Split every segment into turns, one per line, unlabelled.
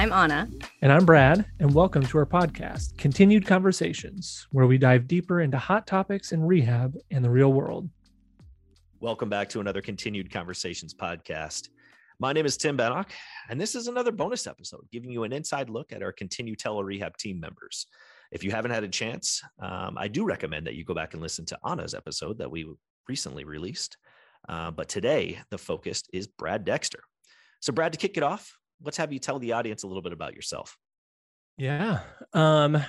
I'm Anna.
And I'm Brad, and welcome to our podcast, Continued Conversations, where we dive deeper into hot topics in rehab and the real world.
Welcome back to another Continued Conversations podcast. My name is Tim Bennock, and this is another bonus episode giving you an inside look at our Continue Tele Rehab team members. If you haven't had a chance, um, I do recommend that you go back and listen to Anna's episode that we recently released. Uh, but today, the focus is Brad Dexter. So, Brad, to kick it off, let's have you tell the audience a little bit about yourself.
Yeah. Um,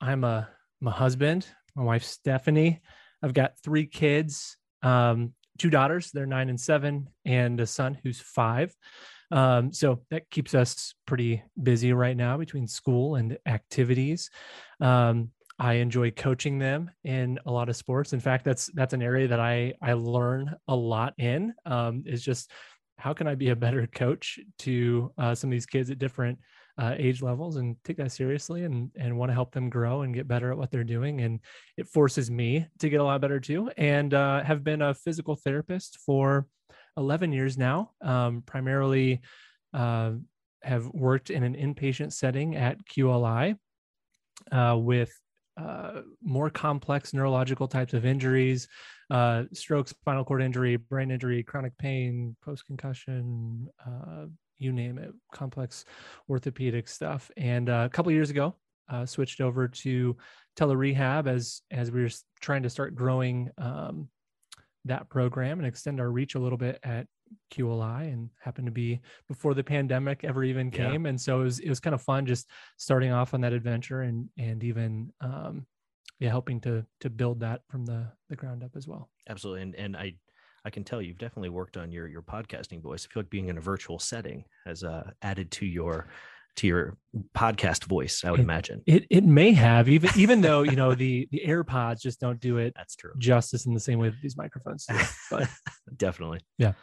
I'm a, my husband, my wife, Stephanie. I've got three kids, um, two daughters, they're nine and seven, and a son who's five. Um, so that keeps us pretty busy right now between school and activities. Um, I enjoy coaching them in a lot of sports. In fact, that's that's an area that I I learn a lot in. Um, is just how can I be a better coach to uh, some of these kids at different uh, age levels and take that seriously and and want to help them grow and get better at what they're doing? And it forces me to get a lot better too. And uh, have been a physical therapist for 11 years now. Um, primarily uh, have worked in an inpatient setting at QLI uh, with uh, more complex neurological types of injuries, uh, stroke, spinal cord injury, brain injury, chronic pain, post concussion, uh, you name it, complex orthopedic stuff. And uh, a couple years ago, uh, switched over to telerehab as as we were trying to start growing um, that program and extend our reach a little bit at QLI and happened to be before the pandemic ever even came. Yeah. And so it was, it was kind of fun just starting off on that adventure and, and even, um, yeah, helping to, to build that from the, the ground up as well.
Absolutely. And, and I, I can tell you've definitely worked on your, your podcasting voice. I feel like being in a virtual setting has uh, added to your, to your podcast voice, I would
it,
imagine.
It it may have even even though you know the the AirPods just don't do it.
That's true.
Justice in the same way that these microphones do. But
definitely.
Yeah.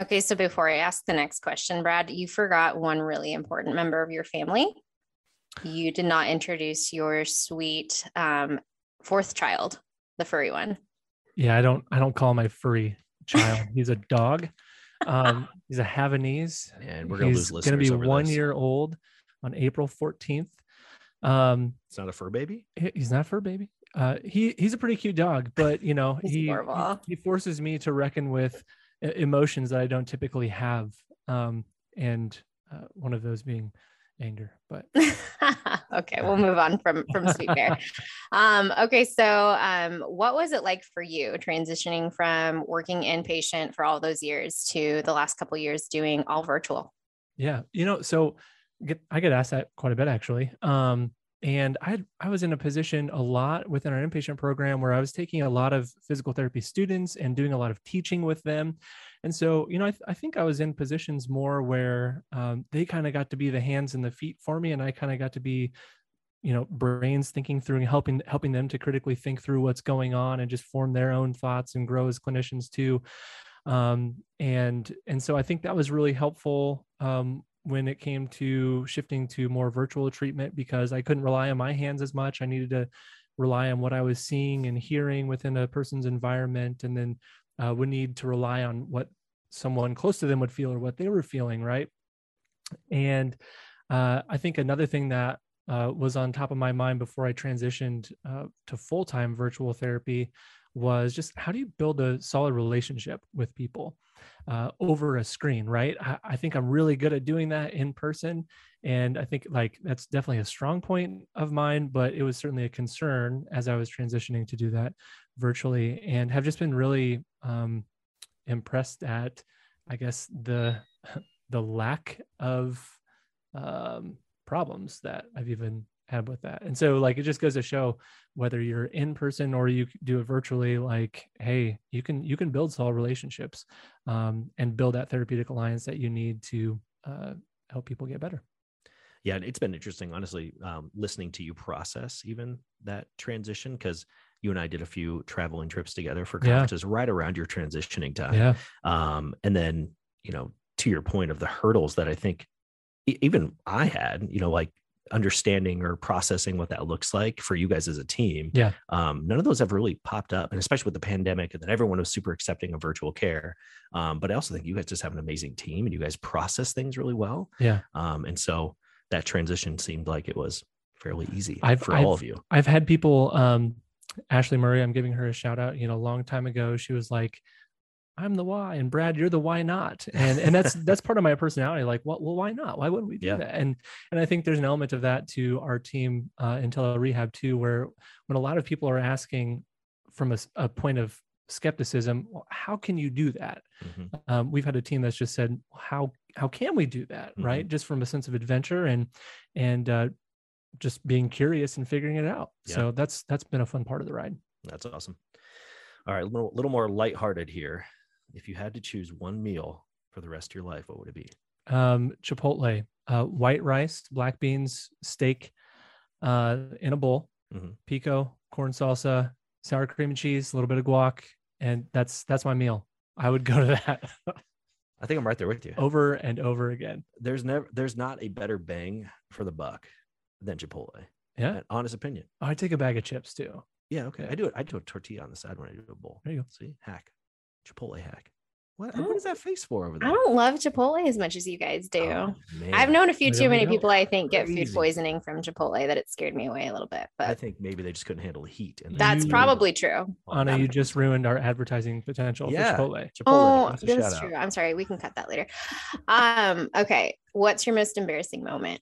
Okay, so before I ask the next question, Brad, you forgot one really important member of your family. You did not introduce your sweet um, fourth child, the furry one.
Yeah, I don't. I don't call my furry child. he's a dog. Um, he's a Havanese.
And we're gonna he's lose Going
to be one this. year old on April fourteenth. Um,
it's not a fur baby.
He's not a fur baby. Uh, he he's a pretty cute dog, but you know he, he he forces me to reckon with emotions that I don't typically have. Um, and uh, one of those being anger, but
okay, we'll move on from, from sweet bear. um, okay. So, um, what was it like for you transitioning from working inpatient for all those years to the last couple years doing all virtual?
Yeah. You know, so get, I get asked that quite a bit actually. Um, and I I was in a position a lot within our inpatient program where I was taking a lot of physical therapy students and doing a lot of teaching with them. And so, you know, I, th- I think I was in positions more where um, they kind of got to be the hands and the feet for me, and I kind of got to be, you know, brains thinking through and helping helping them to critically think through what's going on and just form their own thoughts and grow as clinicians too. Um, and and so I think that was really helpful um, when it came to shifting to more virtual treatment because I couldn't rely on my hands as much. I needed to rely on what I was seeing and hearing within a person's environment, and then uh, would need to rely on what someone close to them would feel or what they were feeling, right? And uh, I think another thing that uh, was on top of my mind before I transitioned uh, to full time virtual therapy was just how do you build a solid relationship with people? uh, over a screen, right? I, I, think I'm really good at doing that in person. And I think like that's definitely a strong point of mine, but it was certainly a concern as I was transitioning to do that virtually and have just been really um, impressed at, I guess, the, the lack of um, problems that I've even had with that. And so like it just goes to show whether you're in person or you do it virtually, like, hey, you can you can build solid relationships um, and build that therapeutic alliance that you need to uh, help people get better.
Yeah, it's been interesting, honestly, um, listening to you process even that transition because you and I did a few traveling trips together for conferences yeah. right around your transitioning time.
Yeah.
Um, and then, you know, to your point of the hurdles that I think even I had, you know, like understanding or processing what that looks like for you guys as a team.
Yeah.
Um, none of those have really popped up. And especially with the pandemic and then everyone was super accepting of virtual care. Um, but I also think you guys just have an amazing team and you guys process things really well.
Yeah.
Um, and so that transition seemed like it was fairly easy
I've-
for
I've-
all of you.
I've had people, um, Ashley Murray, I'm giving her a shout out. You know, a long time ago, she was like, "I'm the why," and Brad, you're the why not, and and that's that's part of my personality. Like, well, well, why not? Why wouldn't we do
Yeah.
that? And and I think there's an element of that to our team uh, in tele rehab too, where when a lot of people are asking from a point of skepticism, well, how can you do that?
Mhm.
um, we've had a team that's just said how how can we do that
Mm-hmm.
right just from a sense of adventure and and uh, just being curious and figuring it out
Yeah.
so that's that's been a fun part of the ride
That's awesome. All right, a little, little more lighthearted here. If you had to choose one meal for the rest of your life, what would it be?
um, chipotle uh, white rice black beans steak uh, in a bowl
Mhm.
pico corn salsa sour cream and cheese a little bit of guac and that's that's my meal i would go to that
I think I'm right there with you.
over and over again
There's never, there's not a better bang for the buck than Chipotle.
yeah
honest opinion.
i take a bag of chips too
Yeah, okay. I do it. I do a tortilla on the side when I do a bowl.
There you go.
See, hack, Chipotle hack. What?
I
What is that face for over there?
I don't love Chipotle as much as you guys do.
Oh,
I've known a few too many
go.
people I think get food poisoning from Chipotle that it scared me away a little bit. But I
think maybe they just couldn't handle the heat. And
that's
You-
probably true.
Anna, you just ruined our advertising potential
Yeah.
for Chipotle.
Chipotle.
Oh,
that's a
that's
shout out.
true. I'm sorry. We can cut that later. Um, okay. What's your most embarrassing moment?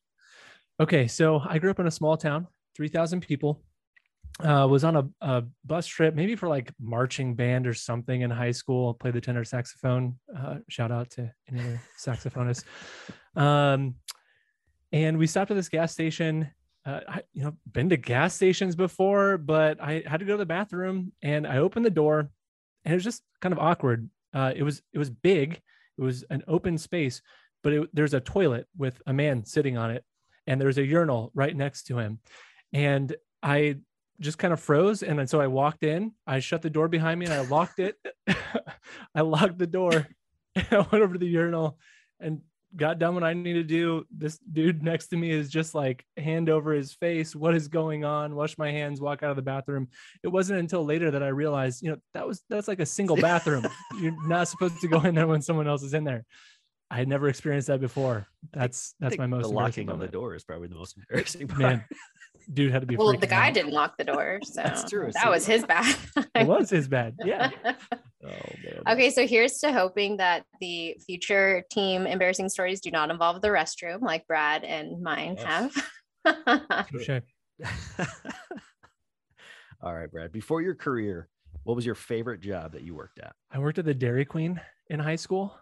Okay, so I grew up in a small town, 3,000 people. Uh, was on a, a bus trip, maybe for like marching band or something in high school. Played the tenor saxophone. Uh, shout out to any other saxophonists. Um, and we stopped at this gas station. Uh, I, you know, been to gas stations before, but I had to go to the bathroom, and I opened the door, and it was just kind of awkward. Uh, it was it was big. It was an open space, but it, there's a toilet with a man sitting on it, and there's a urinal right next to him, and I just kind of froze. And then so I walked in, I shut the door behind me, and I locked it. I locked the door. And I went over to the urinal and got done what I needed to do. This dude next to me is just like hand over his face. What is going on? Wash my hands, walk out of the bathroom. It wasn't until later that I realized, you know, that was that's like a single bathroom. You're not supposed to go in there when someone else is in there. I had never experienced that before. That's that's my most
The locking of the door is probably the most embarrassing part.
Man, dude had to be.
Well, the guy
out.
didn't lock the door, so
That's true.
that
So-
was his bad.
It was his bad. Yeah.
Oh man.
Okay, so here's to hoping that the future team embarrassing stories do not involve the restroom like Brad and mine
Yes.
have.
Touche.
All right, Brad. Before your career, what was your favorite job that you worked at?
I worked at the Dairy Queen in high school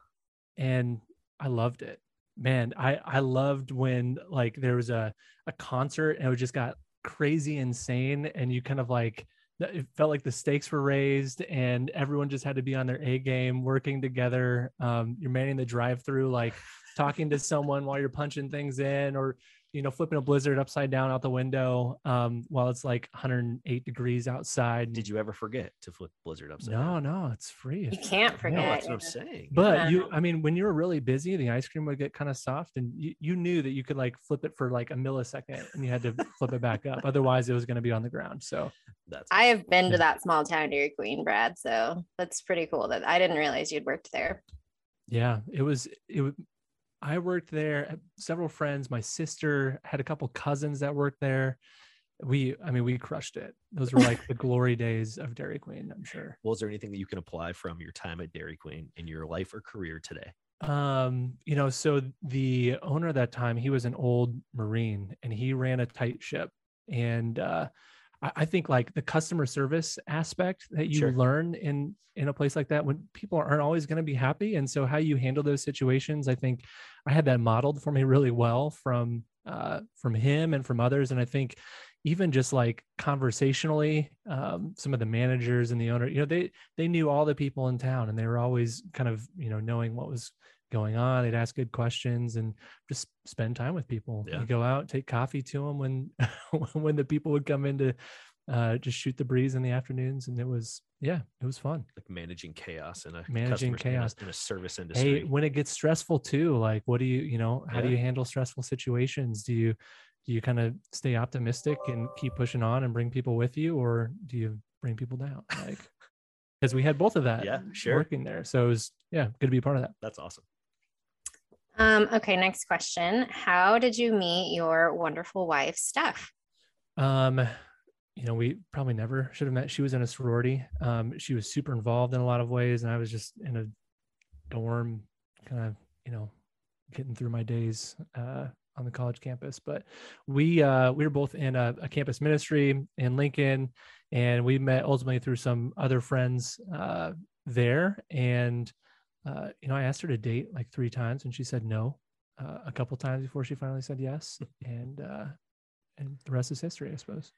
and I loved it. Man, I I loved when like there was a a concert and it just got crazy insane and you kind of like it felt like the stakes were raised and everyone just had to be on their A game working together. Um, you're manning the drive through like talking to someone while you're punching things in or you know flipping a blizzard upside down out the window um, while it's like 108 degrees outside.
Did you ever forget to flip Blizzard upside
No,
down?
no, it's free.
You can't
No,
forget.
that's what I'm saying.
But
Yeah.
you, I mean, when you were really busy, the ice cream would get kind of soft, and you, you knew that you could like flip it for like a millisecond, and you had to flip it back up. Otherwise, it was going to be on the ground. So
that's
I have been
Yeah.
to that small town Dairy Queen, Brad. So that's pretty cool that I didn't realize you'd worked there.
yeah, it was. It was. I worked there. Several friends. My sister had a couple cousins that worked there. We, I mean, we crushed it. Those were like the glory days of Dairy Queen. I'm sure.
was there anything that you can apply from your time at Dairy Queen in your life or career today?
Um, you know, so the owner at that time, he was an old Marine and he ran a tight ship. And uh I, think like the customer service aspect that you
Sure.
learn in in a place like that when people aren't always going to be happy. And so how you handle those situations, I think I had that modeled for me really well from uh from him and from others. And I think even just like conversationally, um, some of the managers and the owner, you know, they they knew all the people in town and they were always kind of, you know, knowing what was going on. They'd ask good questions and just spend time with people.
Yeah.
You go out, take coffee to them when when the people would come in to uh, just shoot the breeze in the afternoons. And it was, yeah, it was fun.
Like managing chaos in a
Managing
customer- in a-
chaos.
in a, service industry.
Hey, when it gets stressful too, like what do you, you know, how do you handle stressful situations? Do you do you kind of stay optimistic and keep pushing on and bring people with you, or do you bring people down? Like because we had both of that
Yeah, sure.
working there. So it was yeah, good to be a part of that.
That's awesome.
Um, okay, next question. How did you meet your wonderful wife, Steph?
Um, you know, we probably never should have met. She was in a sorority. Um, she was super involved in a lot of ways, and I was just in a dorm, kind of, you know, getting through my days uh, on the college campus. But we uh, we were both in a, a, campus ministry in Lincoln, and we met ultimately through some other friends uh, there. And uh, you know, I asked her to date like three times, and she said no uh, a couple times before she finally said yes. and uh, and the rest is history, I suppose.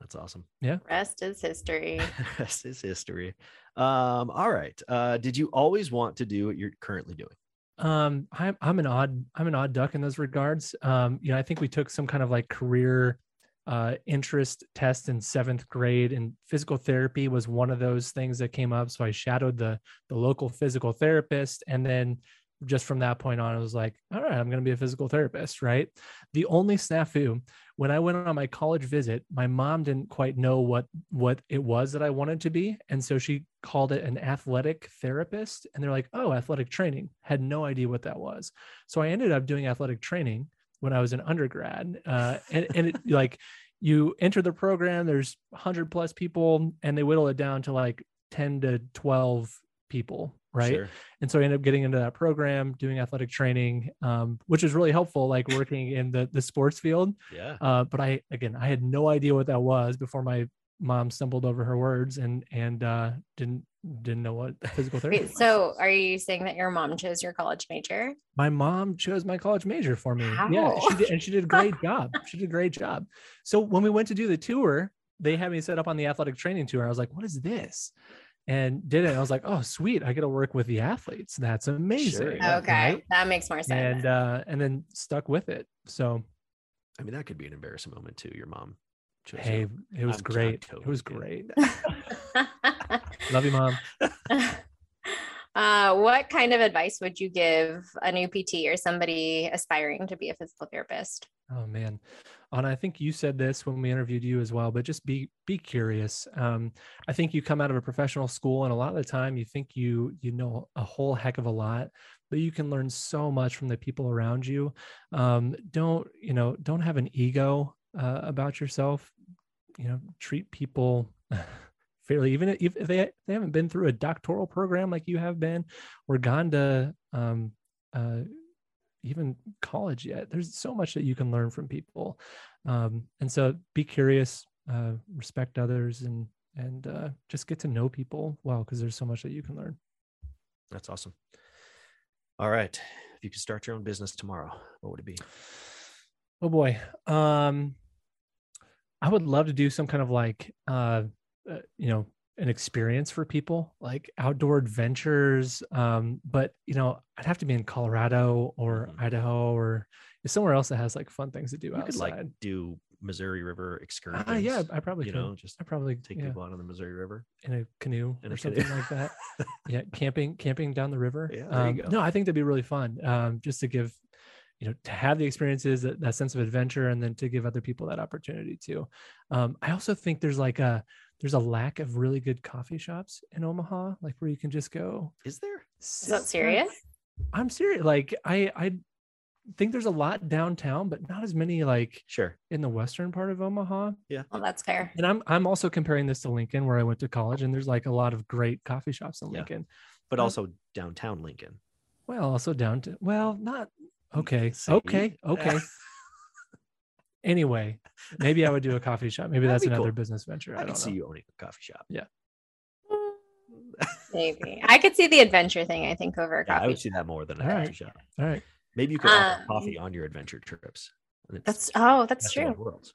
That's awesome.
Yeah.
Rest is history.
rest is history. Um, all right. Uh, did you always want to do what you're currently doing?
Um, I'm I'm an odd I'm an odd duck in those regards. Um, you know, I think we took some kind of like career uh, interest test in seventh grade, and physical therapy was one of those things that came up. So I shadowed the the local physical therapist, and then just from that point on, I was like, all right, I'm going to be a physical therapist, right? The only snafu when I went on my college visit, my mom didn't quite know what what it was that I wanted to be, and so she called it an athletic therapist. And they're like, "Oh, athletic training." Had no idea what that was. So I ended up doing athletic training when I was an undergrad, uh, and and it, like you enter the program, there's 100 plus people, and they whittle it down to like 10 to 12 people right? Sure. and so i ended up getting into that program doing athletic training um, which was really helpful like working in the the sports field.
Yeah.
Uh, but i again i had no idea what that was before my mom stumbled over her words and and uh, didn't didn't know what physical therapy Wait,
so are you saying that your mom chose your college major
my mom chose my college major for me How? yeah she did and she did a great job she did a great job so when we went to do the tour they had me set up on the athletic training tour i was like what is this and did it. I was like, oh, sweet. I get to work with the athletes. That's amazing.
Sure. Okay. Right? That makes more sense.
And uh, and then stuck with it. So
I mean, that could be an embarrassing moment too. Your mom
chose Hey, it was I'm great. Totally it was great. Love you, mom.
Uh, what kind of advice would you give a new PT or somebody aspiring to be a physical therapist?
Oh man, and I think you said this when we interviewed you as well, but just be be curious. Um, I think you come out of a professional school, and a lot of the time you think you you know a whole heck of a lot, but you can learn so much from the people around you. Um, don't you know? Don't have an ego uh, about yourself. You know, treat people. fairly even if they, they haven't been through a doctoral program like you have been or gone to um, uh, even college yet there's so much that you can learn from people. Um, and so be curious uh, respect others and and uh, just get to know people well because there's so much that you can learn.
That's awesome. All right. If you could start your own business tomorrow what would it be?
Oh boy. Um i would love to do some kind of like uh uh, you know an experience for people like outdoor adventures um but you know i'd have to be in colorado or mm-hmm. idaho or somewhere else that has like fun things to do you outside. could like
do missouri river excursions uh,
yeah i probably
you
could.
know just
i probably
take yeah. people out on the missouri river
in a canoe in or a something canoe. like that yeah camping camping down the river
yeah
um, no i think that'd be really fun um just to give you know to have the experiences that, that sense of adventure and then to give other people that opportunity too um i also think there's like a there's a lack of really good coffee shops in Omaha, like where you can just go.
Is there?
Is that serious?
I'm serious. Like I I think there's a lot downtown, but not as many like
sure
in the western part of Omaha.
Yeah.
Well, that's fair.
And I'm I'm also comparing this to Lincoln, where I went to college, and there's like a lot of great coffee shops in Lincoln. Yeah.
But also downtown Lincoln.
Well, also downtown. Well, not okay. Okay. Okay. anyway, maybe I would do a coffee shop. Maybe that's another cool. business venture.
I, I can see you owning a coffee shop.
Yeah.
Maybe I could see the adventure thing. I think over a yeah, coffee.
I would see that more than a
All
coffee
right.
shop.
All right.
Maybe you could um, offer coffee on your adventure trips.
That's oh, that's true. Worlds.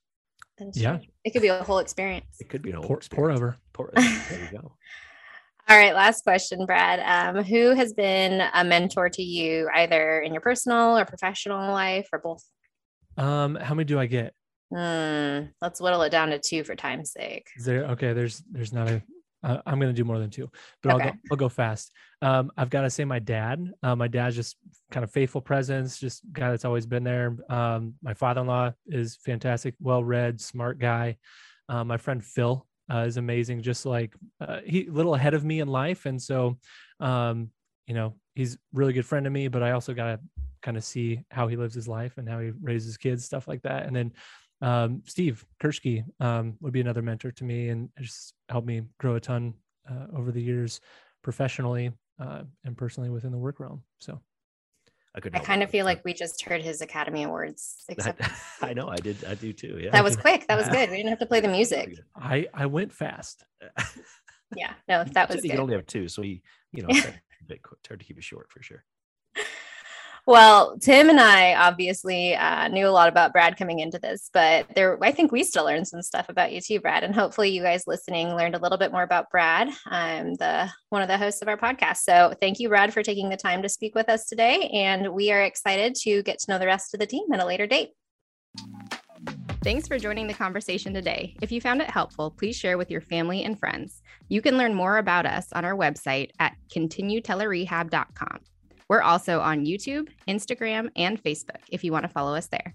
That's yeah, true.
it could be a whole experience.
It could be a whole
pour, pour over.
Pour, there you go.
All right, last question, Brad. Um, who has been a mentor to you, either in your personal or professional life, or both?
Um, how many do I get?
Hmm, let's whittle it down to two for time's sake.
Is there okay? There's there's not a. Uh, I'm going to do more than two, but okay. I'll go. I'll go fast. Um, I've got to say my dad. Uh, my dad's just kind of faithful presence, just guy that's always been there. Um, my father-in-law is fantastic, well-read, smart guy. Uh, my friend Phil uh, is amazing, just like uh, he little ahead of me in life, and so um, you know he's really good friend to me, but I also got to kind of see how he lives his life and how he raises kids, stuff like that. And then um, Steve Kirschke um, would be another mentor to me and just helped me grow a ton uh, over the years professionally uh, and personally within the work realm. So
I could. I kind of feel like we just heard his Academy Awards.
Except I know I did. I do too. Yeah.
That was quick. That was good. We didn't have to play the music.
I I went fast.
yeah. No, that was.
He
good.
could only have two, so he you know tried, tried to keep it short for sure.
Well, Tim and I obviously uh, knew a lot about Brad coming into this, but there, I think we still learned some stuff about you too, Brad. And hopefully, you guys listening learned a little bit more about Brad. I'm the one of the hosts of our podcast. So, thank you, Brad, for taking the time to speak with us today. And we are excited to get to know the rest of the team at a later date. Thanks for joining the conversation today. If you found it helpful, please share with your family and friends. You can learn more about us on our website at continuetelerehab.com. We're also on YouTube, Instagram, and Facebook if you want to follow us there.